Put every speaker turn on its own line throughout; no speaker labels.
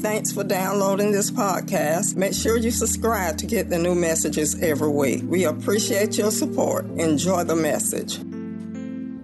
Thanks for downloading this podcast. Make sure you subscribe to get the new messages every week. We appreciate your support. Enjoy the message.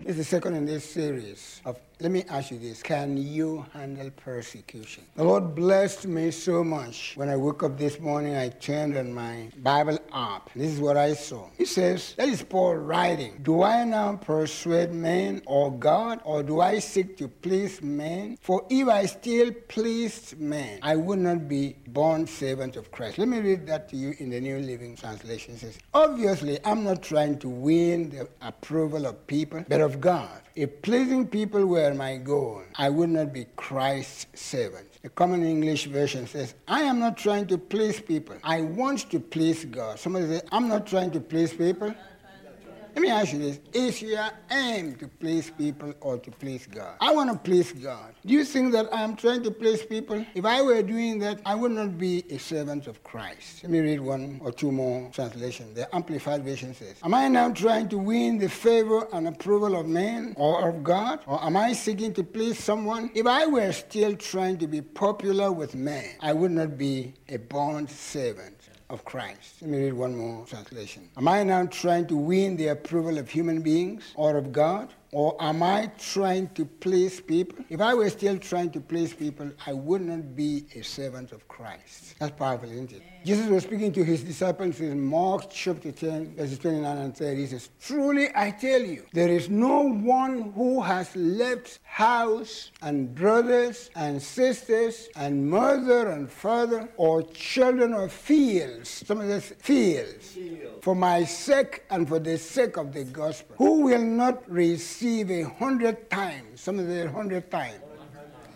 It's the second in this series of let me ask you this Can you handle persecution? The Lord blessed me so much. When I woke up this morning, I turned on my Bible app. This is what I saw. He says, That is Paul writing. Do I now persuade men or God, or do I seek to please men? For if I still pleased men, I would not be bondservant of Christ. Let me read that to you in the New Living Translation. It says, Obviously, I'm not trying to win the approval of people, but of God. If pleasing people were my goal, I would not be Christ's servant. The Common English Version says, I am not trying to please people. I want to please God. Somebody say, I'm not trying to please people. Let me ask you this. Is your aim to please people or to please God? I want to please God. Do you think that I am trying to please people? If I were doing that, I would not be a servant of Christ. Let me read one or two more translations. The Amplified Version says, Am I now trying to win the favor and approval of men or of God? Or am I seeking to please someone? If I were still trying to be popular with men, I would not be a bond servant of Christ. Let me read one more translation. Am I now trying to win the approval of human beings or of God? Or am I trying to please people? If I were still trying to please people, I would not be a servant of Christ. That's powerful, isn't it? Jesus was speaking to his disciples in Mark chapter 10, verses 29 and 30. He says, Truly I tell you, there is no one who has left house and brothers and sisters and mother and father or children or fields. Some of this fields. Field. For my sake and for the sake of the gospel. Who will not receive a hundred times? Some of the hundred times.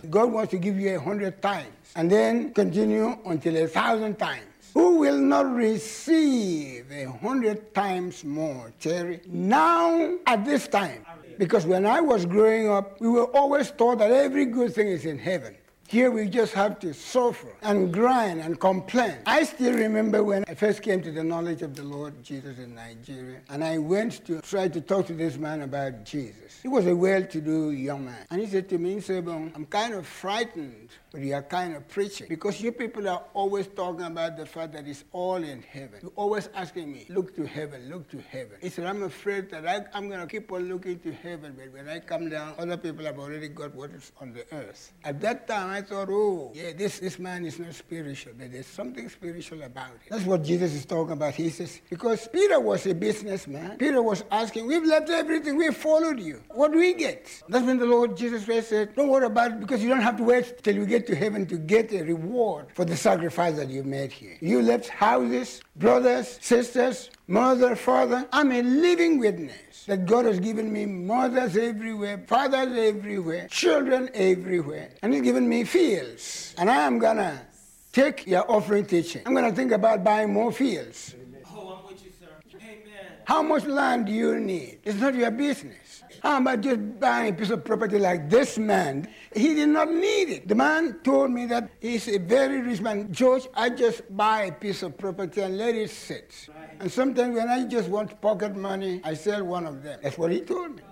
God wants to give you a hundred times and then continue until a thousand times. Who will not receive a hundred times more, Terry? Now, at this time, because when I was growing up, we were always taught that every good thing is in heaven. Here we just have to suffer and grind and complain. I still remember when I first came to the knowledge of the Lord Jesus in Nigeria, and I went to try to talk to this man about Jesus. He was a well-to-do young man, and he said to me, Sebon, I'm kind of frightened but you are kind of preaching because you people are always talking about the fact that it's all in heaven. You're always asking me, look to heaven, look to heaven. He said, I'm afraid that I, am going to keep on looking to heaven, but when I come down, other people have already got what is on the earth. At that time, I thought, oh, yeah, this, this man is not spiritual, but there's something spiritual about it. That's what Jesus is talking about. He says, because Peter was a businessman. Peter was asking, we've left everything, we followed you. What do we get? That's when the Lord Jesus said, don't worry about it because you don't have to wait till you get to heaven to get a reward for the sacrifice that you made here. You left houses, brothers, sisters, mother, father. I'm a living witness that God has given me mothers everywhere, fathers everywhere, children everywhere, and He's given me fields. And I am gonna take your offering teaching. I'm gonna think about buying more fields.
Oh, I'm with you, sir. Amen.
How much land do you need? It's not your business. How about just buying a piece of property like this man? He did not need it. The man told me that he's a very rich man. George, I just buy a piece of property and let it sit. And sometimes when I just want pocket money, I sell one of them. That's what he told me.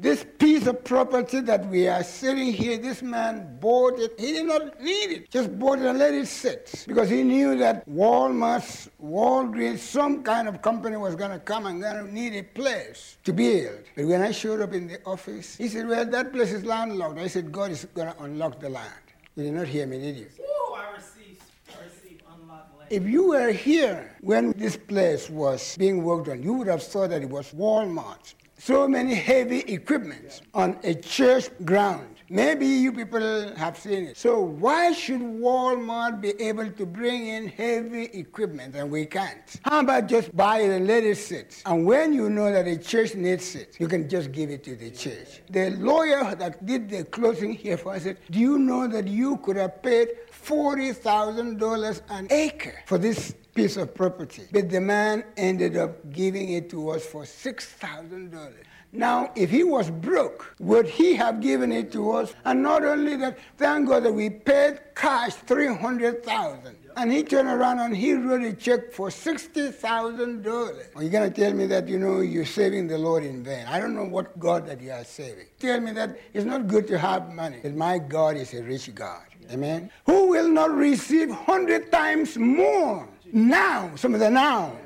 This piece of property that we are sitting here, this man bought it. He did not need it. Just bought it and let it sit. Because he knew that Walmart, Walgreens, some kind of company was going to come and going to need a place to build. But when I showed up in the office, he said, well, that place is landlocked. I said, God is going to unlock the land. You did not hear me, did you?
Ooh, I received, I received unlocked land.
If you were here when this place was being worked on, you would have thought that it was Walmart so many heavy equipment on a church ground. Maybe you people have seen it. So why should Walmart be able to bring in heavy equipment and we can't? How about just buy it and let it sit? And when you know that a church needs it, you can just give it to the church. The lawyer that did the closing here for us said, do you know that you could have paid $40,000 an acre for this piece of property. But the man ended up giving it to us for $6,000. Now, if he was broke, would he have given it to us? And not only that, thank God that we paid cash 300000 and he turned around and he wrote a check for $60,000. Are you going to tell me that, you know, you're saving the Lord in vain? I don't know what God that you are saving. Tell me that it's not good to have money, that my God is a rich God. Amen. Who will not receive hundred times more now? Some of the now.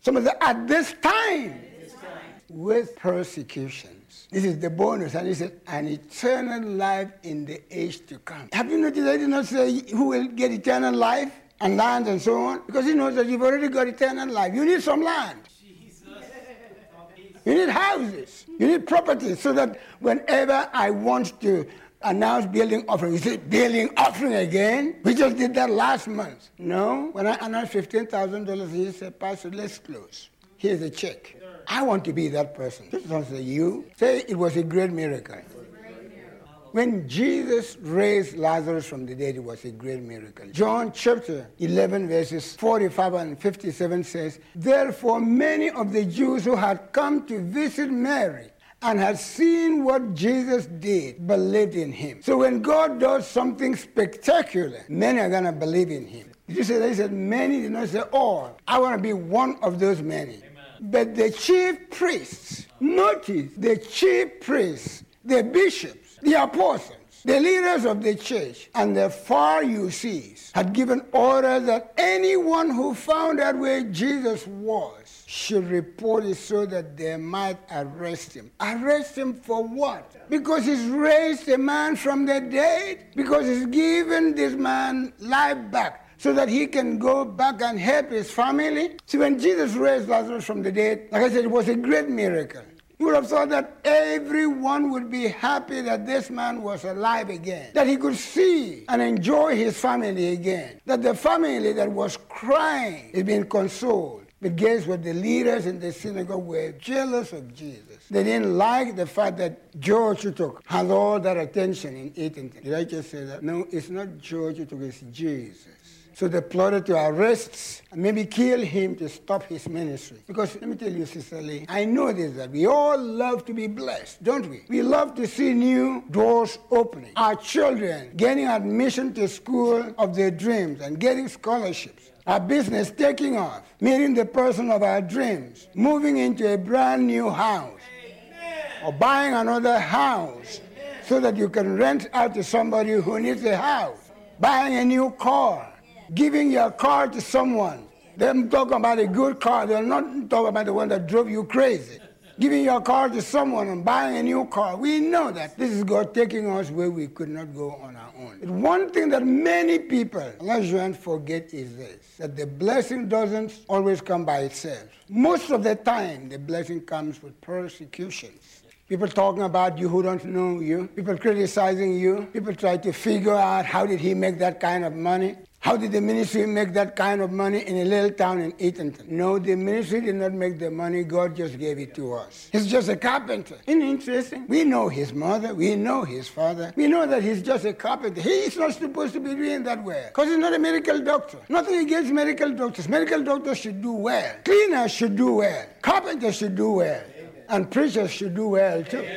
Some of the at this time. With persecutions. This is the bonus. And he said, an eternal life in the age to come. Have you noticed I did not say who will get eternal life and land and so on? Because he knows that you've already got eternal life. You need some land. You need houses. You need property so that whenever I want to announce building offering. You say building offering again? We just did that last month. No. When I announced $15,000, he said, Pastor, let's close. Here's a check. I want to be that person. This not say you. Say it was a great miracle. When Jesus raised Lazarus from the dead, it was a great miracle. John chapter 11, verses 45 and 57 says, Therefore, many of the Jews who had come to visit Mary and had seen what Jesus did, believed in him. So when God does something spectacular, many are going to believe in him. Did you say they said many? Did not say all. I want to be one of those many. Amen. But the chief priests, notice the chief priests, the bishops, the apostles, the leaders of the church and the Pharisees had given order that anyone who found out where Jesus was should report it so that they might arrest him. Arrest him for what? Because he's raised a man from the dead? Because he's given this man life back so that he can go back and help his family? See, when Jesus raised Lazarus from the dead, like I said, it was a great miracle. You would have thought that everyone would be happy that this man was alive again, that he could see and enjoy his family again, that the family that was crying is being consoled. But guess what? The leaders in the synagogue were jealous of Jesus. They didn't like the fact that George took had all that attention in eating. Did I just say that? No, it's not George took, it's Jesus. So they plotted to arrest and maybe kill him to stop his ministry. Because let me tell you, Sister Lee, I know this that we all love to be blessed, don't we? We love to see new doors opening. Our children getting admission to school of their dreams and getting scholarships our business taking off, meeting the person of our dreams, moving into a brand new house, Amen. or buying another house Amen. so that you can rent out to somebody who needs a house, buying a new car, giving your car to someone. Them talking about a good car, they're not talking about the one that drove you crazy giving your car to someone and buying a new car. We know that this is God taking us where we could not go on our own. But one thing that many people, unless forget, is this that the blessing doesn't always come by itself. Most of the time, the blessing comes with persecutions. People talking about you who don't know you, people criticizing you, people try to figure out how did he make that kind of money. How did the ministry make that kind of money in a little town in Eatonton? No, the ministry did not make the money. God just gave it to us. He's just a carpenter. Isn't interesting? We know his mother. We know his father. We know that he's just a carpenter. He's not supposed to be doing that well because he's not a medical doctor. Nothing against medical doctors. Medical doctors should do well. Cleaners should do well. Carpenters should do well. Amen. And preachers should do well too.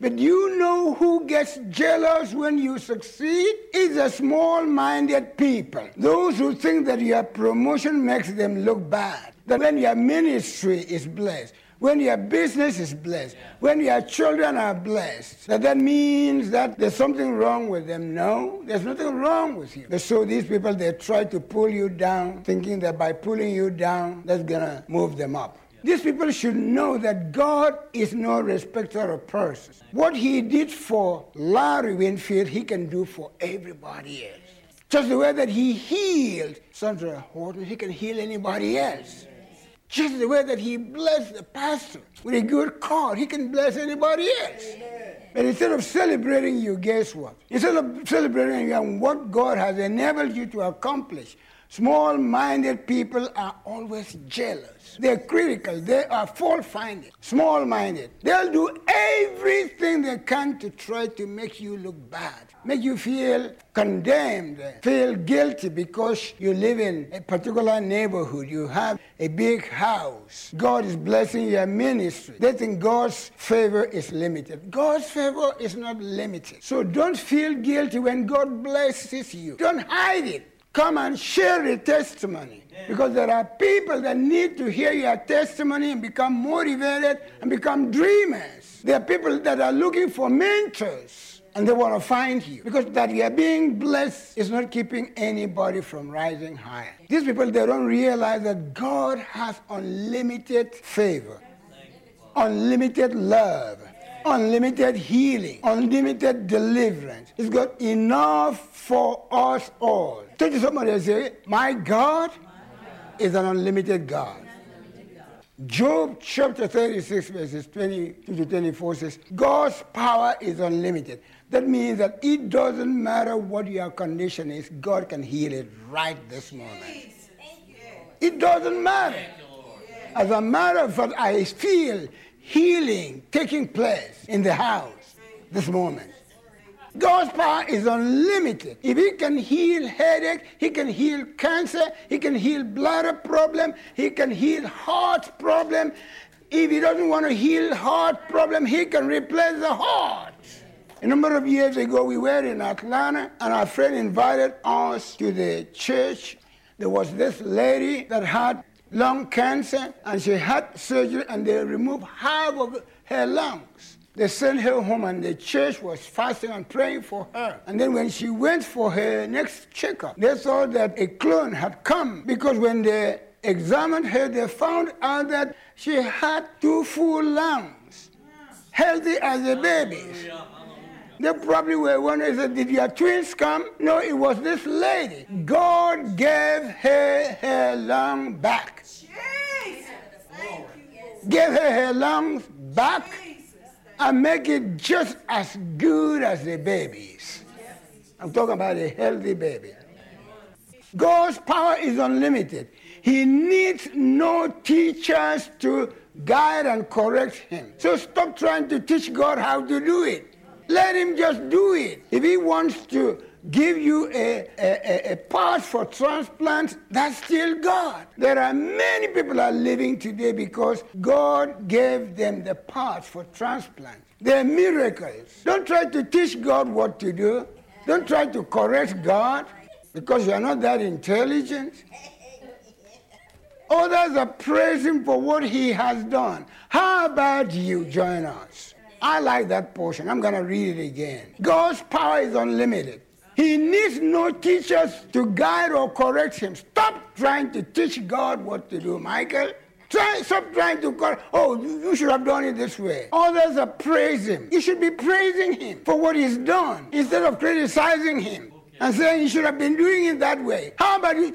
But you know who gets jealous when you succeed? It's the small minded people. Those who think that your promotion makes them look bad. That when your ministry is blessed, when your business is blessed, when your children are blessed, that that means that there's something wrong with them. No, there's nothing wrong with you. So these people, they try to pull you down, thinking that by pulling you down, that's gonna move them up. These people should know that God is no respecter of persons. What he did for Larry Winfield, he can do for everybody else. Just the way that he healed Sandra Horton, he can heal anybody else. Just the way that he blessed the pastor with a good car, he can bless anybody else. But instead of celebrating you, guess what? Instead of celebrating you and what God has enabled you to accomplish, Small minded people are always jealous. They're critical. They are fault finding. Small minded. They'll do everything they can to try to make you look bad, make you feel condemned, feel guilty because you live in a particular neighborhood. You have a big house. God is blessing your ministry. They think God's favor is limited. God's favor is not limited. So don't feel guilty when God blesses you. Don't hide it. Come and share the testimony. Because there are people that need to hear your testimony and become motivated and become dreamers. There are people that are looking for mentors and they want to find you. Because that you are being blessed is not keeping anybody from rising higher. These people, they don't realize that God has unlimited favor, unlimited love unlimited healing, unlimited deliverance. He's got enough for us all. Tell you somebody and say, My God is an unlimited God. Job chapter 36, verses 22 to 24 says, God's power is unlimited. That means that it doesn't matter what your condition is, God can heal it right this moment. It doesn't matter. As a matter of fact, I feel healing taking place in the house this moment. God's power is unlimited. If He can heal headache, He can heal cancer, He can heal bladder problem, He can heal heart problem. If He doesn't want to heal heart problem, He can replace the heart. A number of years ago, we were in Atlanta, and our friend invited us to the church. There was this lady that had lung cancer, and she had surgery, and they removed half of her lungs. They sent her home, and the church was fasting and praying for her. And then when she went for her next checkup, they saw that a clone had come because when they examined her, they found out that she had two full lungs, healthy as a baby's. They probably were wondering, said, did your twins come? No, it was this lady. God gave her her lung back. Give her her lungs back and make it just as good as the babies. I'm talking about a healthy baby. God's power is unlimited. He needs no teachers to guide and correct him. So stop trying to teach God how to do it. Let him just do it. If he wants to give you a, a, a, part for transplant, that's still God. There are many people are living today because God gave them the parts for transplant. They're miracles. Don't try to teach God what to do. Don't try to correct God because you're not that intelligent. Others are praising for what he has done. How about you join us? I like that portion. I'm going to read it again. God's power is unlimited. He needs no teachers to guide or correct him. Stop trying to teach God what to do, Michael. Try, stop trying to call, oh, you should have done it this way. Others are praising. You should be praising him for what he's done instead of criticizing him and saying you should have been doing it that way. How about you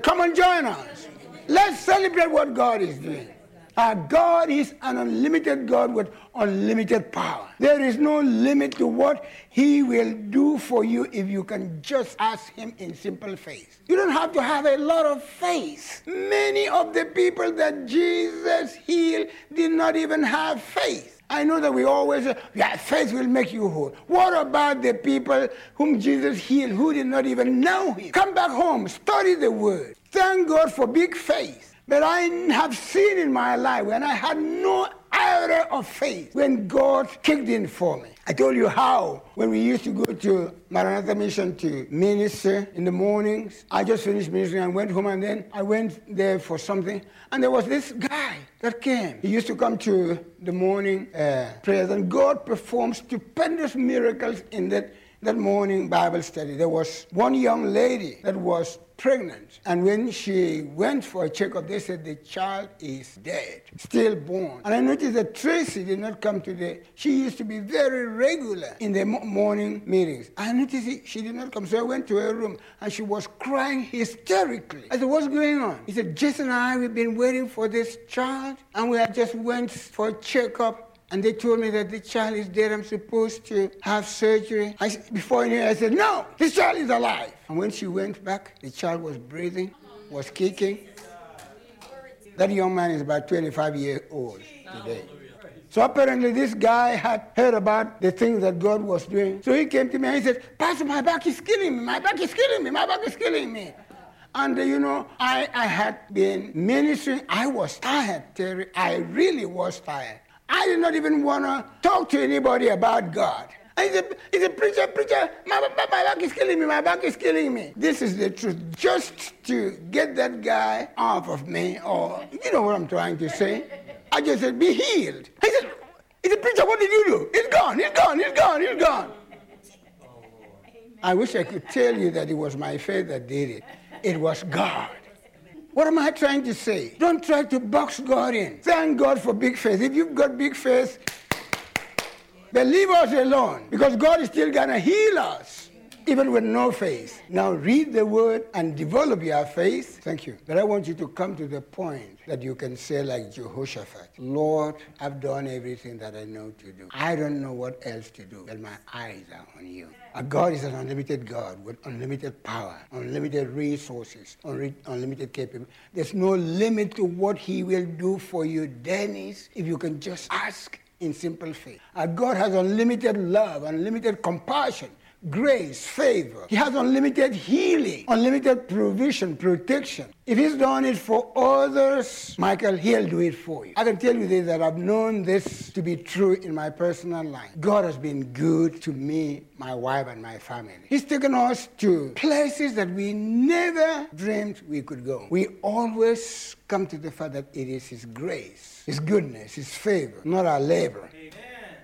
come and join us. Let's celebrate what God is doing. Our God is an unlimited God with unlimited power. There is no limit to what He will do for you if you can just ask Him in simple faith. You don't have to have a lot of faith. Many of the people that Jesus healed did not even have faith. I know that we always say, yeah, faith will make you whole. What about the people whom Jesus healed who did not even know Him? Come back home, study the Word. Thank God for big faith. But I have seen in my life when I had no iota of faith when God kicked in for me. I told you how when we used to go to Maranatha Mission to minister in the mornings. I just finished ministering and went home and then I went there for something. And there was this guy that came. He used to come to the morning uh, prayers and God performed stupendous miracles in that, that morning Bible study. There was one young lady that was pregnant. And when she went for a checkup, they said the child is dead, stillborn. And I noticed that Tracy did not come today. She used to be very regular in the morning meetings. I noticed she did not come. So I went to her room and she was crying hysterically. I said, What's going on? He said, Jason and I, we've been waiting for this child and we have just went for a checkup And they told me that the child is dead. I'm supposed to have surgery. I, before I knew it, I said, no, this child is alive. And when she went back, the child was breathing, was kicking. That young man is about 25 years old today. So apparently this guy had heard about the things that God was doing. So he came to me and he said, Pastor, my back is killing me. My back is killing me. My back is killing me. And you know, I, I had been ministering. I was tired, Terry. I really was tired. I did not even want to talk to anybody about God. And he said, he said preacher, preacher, my, my, my back is killing me, my back is killing me. This is the truth. Just to get that guy off of me, or you know what I'm trying to say. I just said, be healed. He said, he said, preacher, what did you do? It's gone, it's gone, it's gone, it's gone. I wish I could tell you that it was my faith that did it. It was God. What am I trying to say? Don't try to box God in. Thank God for big faith. If you've got big faith, then leave us alone because God is still going to heal us even with no faith. Now read the word and develop your faith. Thank you. But I want you to come to the point that you can say, like Jehoshaphat, Lord, I've done everything that I know to do. I don't know what else to do, but my eyes are on you. A God is an unlimited God with unlimited power, unlimited resources, unlimited capability. There's no limit to what He will do for you, Dennis, if you can just ask in simple faith. Our God has unlimited love, unlimited compassion, grace, favor. He has unlimited healing, unlimited provision, protection. If he's done it for others, Michael, he'll do it for you. I can tell you this that I've known this to be true in my personal life. God has been good to me, my wife, and my family. He's taken us to places that we never dreamed we could go. We always come to the fact that it is His grace, His goodness, His favor, not our labor.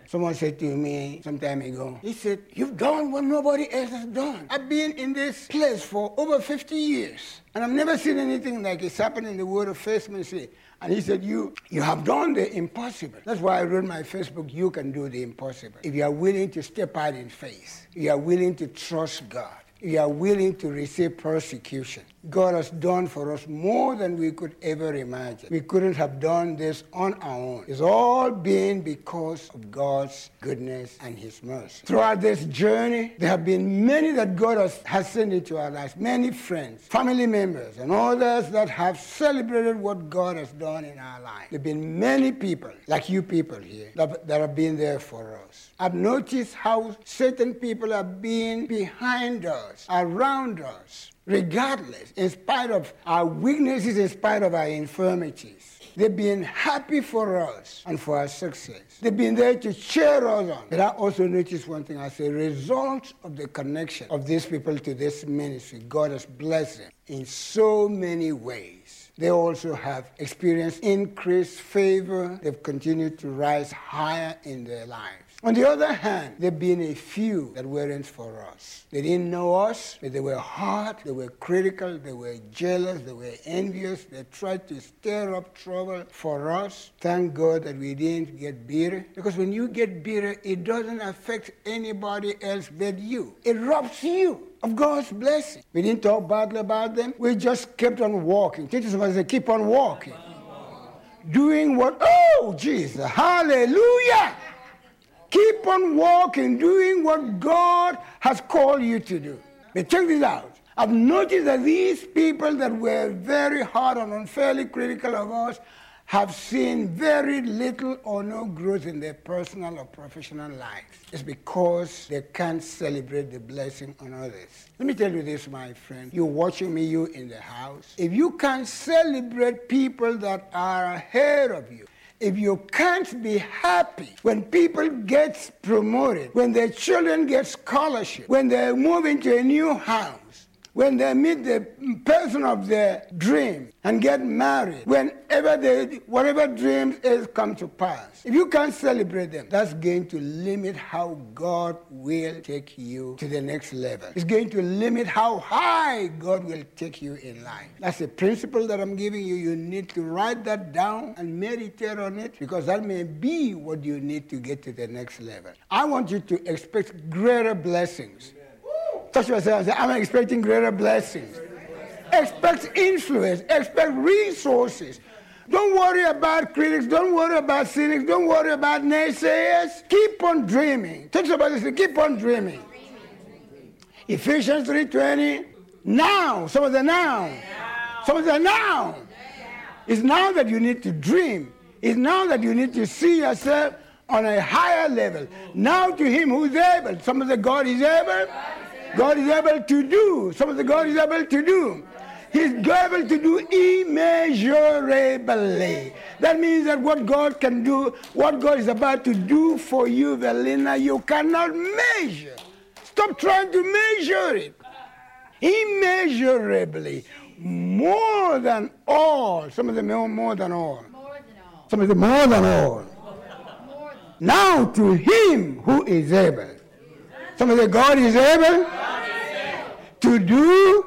Someone said to me some time ago, he said, You've done what nobody else has done. I've been in this place for over 50 years, and I've never seen anything like it's happened in the world of faith ministry. And he said, you, you have done the impossible. That's why I wrote my Facebook, You Can Do the Impossible. If you are willing to step out in faith, you are willing to trust God, you are willing to receive persecution, God has done for us more than we could ever imagine. We couldn't have done this on our own. It's all been because of God's goodness and His mercy. Throughout this journey, there have been many that God has, has sent into our lives, many friends, family members, and others that have celebrated what God has done in our lives. There have been many people, like you people here, that, that have been there for us. I've noticed how certain people have been behind us, around us, regardless, in spite of our weaknesses, in spite of our infirmities. They've been happy for us and for our success. They've been there to cheer us on. But I also noticed one thing as a result of the connection of these people to this ministry, God has blessed them in so many ways. They also have experienced increased favor. They've continued to rise higher in their lives. On the other hand, there have been a few that weren't for us. They didn't know us, but they were hard, they were critical, they were jealous, they were envious. They tried to stir up trouble for us. Thank God that we didn't get bitter. Because when you get bitter, it doesn't affect anybody else but you. It robs you of God's blessing. We didn't talk badly about them. We just kept on walking. Teach somebody keep on walking. Doing what? Oh, Jesus. Hallelujah. Keep on walking, doing what God has called you to do. But check this out. I've noticed that these people that were very hard and unfairly critical of us have seen very little or no growth in their personal or professional lives. It's because they can't celebrate the blessing on others. Let me tell you this, my friend. You're watching me, you in the house. If you can't celebrate people that are ahead of you, if you can't be happy when people get promoted, when their children get scholarship, when they move into a new house, when they meet the person of their dream and get married, whenever they, whatever dreams is come to pass. If you can't celebrate them, that's going to limit how God will take you to the next level. It's going to limit how high God will take you in life. That's a principle that I'm giving you. You need to write that down and meditate on it because that may be what you need to get to the next level. I want you to expect greater blessings Touch yourself and say, I'm expecting greater blessings. Expect influence, expect resources. Don't worry about critics. Don't worry about cynics. Don't worry about naysayers. Keep on dreaming. Talk about this. Keep on dreaming. Ephesians 3.20. Now. Some of the now. Some of the now. It's now that you need to dream. It's now that you need to see yourself on a higher level. Now to him who is able. Some of the God is able. God is able to do. Some of the God is able to do. He's able to do immeasurably. That means that what God can do, what God is about to do for you, Velina, you cannot measure. Stop trying to measure it. Immeasurably. More than all. Some of them more, more than all. More than all. Some of them more than all. Now to him who is able. Some of the God is able. To do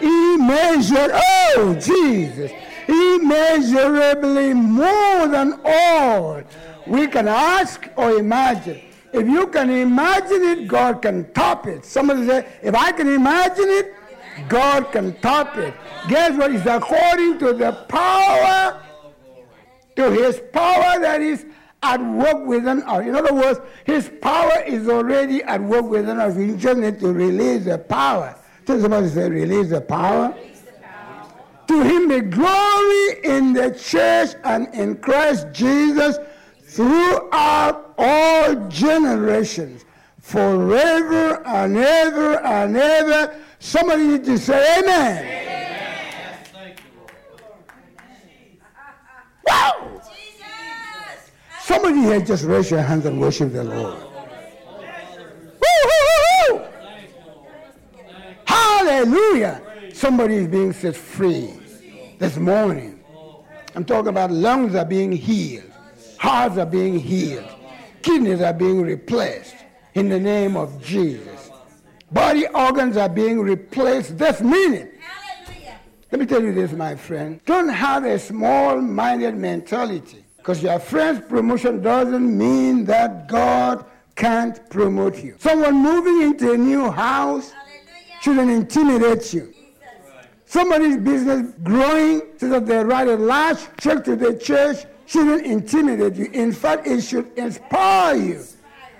immeasurably, oh Jesus, immeasurably more than all we can ask or imagine. If you can imagine it, God can top it. Somebody say, if I can imagine it, God can top it. Guess what? It's according to the power, to his power that is at work within us. In other words, his power is already at work within us. We just need to release the power. Tell somebody say, release the power. Release the power. To him be glory in the church and in Christ Jesus throughout all generations, forever and ever and ever. Somebody need to say amen. amen. Wow! Somebody here just raise your hands and worship the Lord. Hallelujah. Somebody is being set free this morning. I'm talking about lungs are being healed, hearts are being healed, kidneys are being replaced in the name of Jesus. Body organs are being replaced this minute. Hallelujah. Let me tell you this, my friend. Don't have a small minded mentality because your friend's promotion doesn't mean that God can't promote you. Someone moving into a new house shouldn't intimidate you. Somebody's business growing so that they write a large check to the church shouldn't intimidate you. In fact, it should inspire you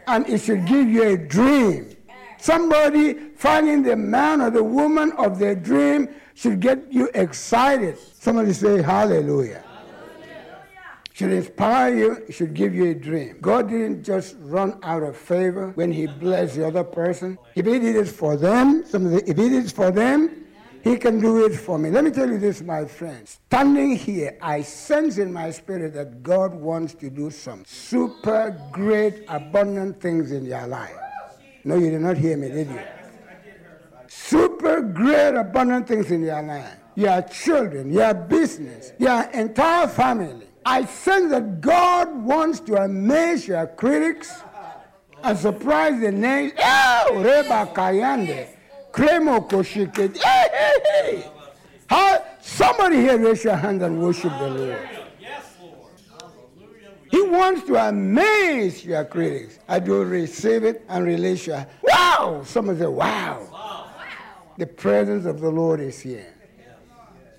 and it should give you a dream. Somebody finding the man or the woman of their dream should get you excited. Somebody say hallelujah should inspire you, should give you a dream. God didn't just run out of favor when He blessed the other person. If He did it for them, the, if He did it for them, He can do it for me. Let me tell you this, my friends. Standing here, I sense in my spirit that God wants to do some super great, abundant things in your life. No, you did not hear me, did you? Super great, abundant things in your life. Your children, your business, your entire family I sense that God wants to amaze your critics and surprise the nation. Oh, Reba Kayande, Kremo Koshike. Hey. somebody here raise your hand and worship the Lord. Yes, Lord. He wants to amaze your critics. I do receive it and release you. Wow! Someone say, wow. wow. The presence of the Lord is here.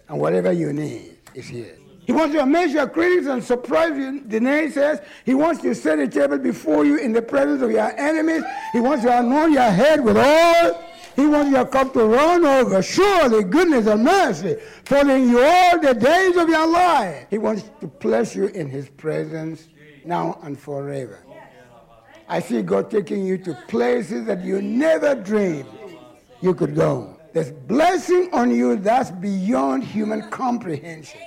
And whatever you need is here. He wants to amaze your critics and surprise you. The naysayers. He wants to set a table before you in the presence of your enemies. He wants to anoint your head with oil. He wants your cup to run over. Surely goodness and mercy following you all the days of your life. He wants to bless you in his presence now and forever. I see God taking you to places that you never dreamed you could go. There's blessing on you that's beyond human comprehension.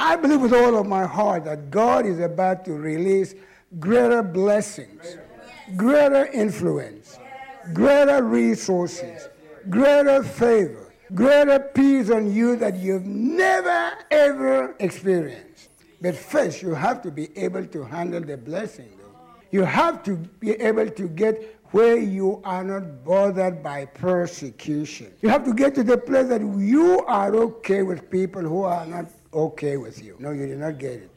I believe with all of my heart that God is about to release greater blessings, greater influence, greater resources, greater favor, greater peace on you that you've never ever experienced. But first, you have to be able to handle the blessing. You have to be able to get where you are not bothered by persecution. You have to get to the place that you are okay with people who are not okay with you. No, you did not get it.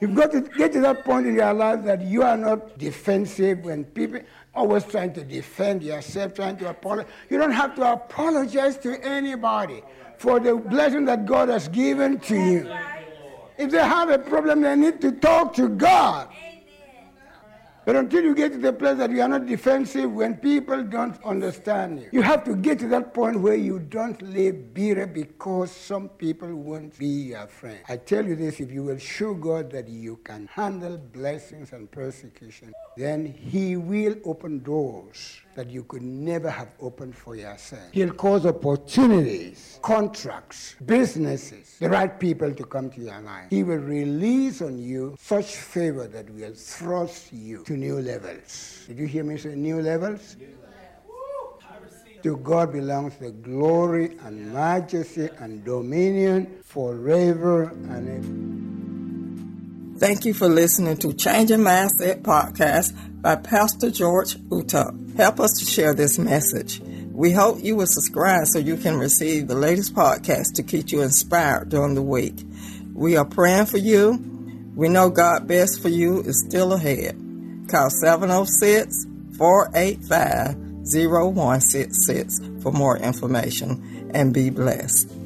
You've got to get to that point in your life that you are not defensive when people always trying to defend yourself, trying to apologize. You don't have to apologize to anybody for the blessing that God has given to you. If they have a problem, they need to talk to God. But until you get to the place that you are not defensive when people don't understand you, you have to get to that point where you don't live bitter because some people won't be your friend. I tell you this if you will show God that you can handle blessings and persecution, then He will open doors that you could never have opened for yourself. He'll cause opportunities, contracts, businesses, the right people to come to your life. He will release on you such favor that will thrust you to new levels. Did you hear me say new levels? To God belongs the glory and majesty and dominion forever and
ever. Thank you for listening to Changing Mindset Podcast by Pastor George Utah. Help us to share this message. We hope you will subscribe so you can receive the latest podcast to keep you inspired during the week. We are praying for you. We know God best for you is still ahead. Call 706 485 0166 for more information and be blessed.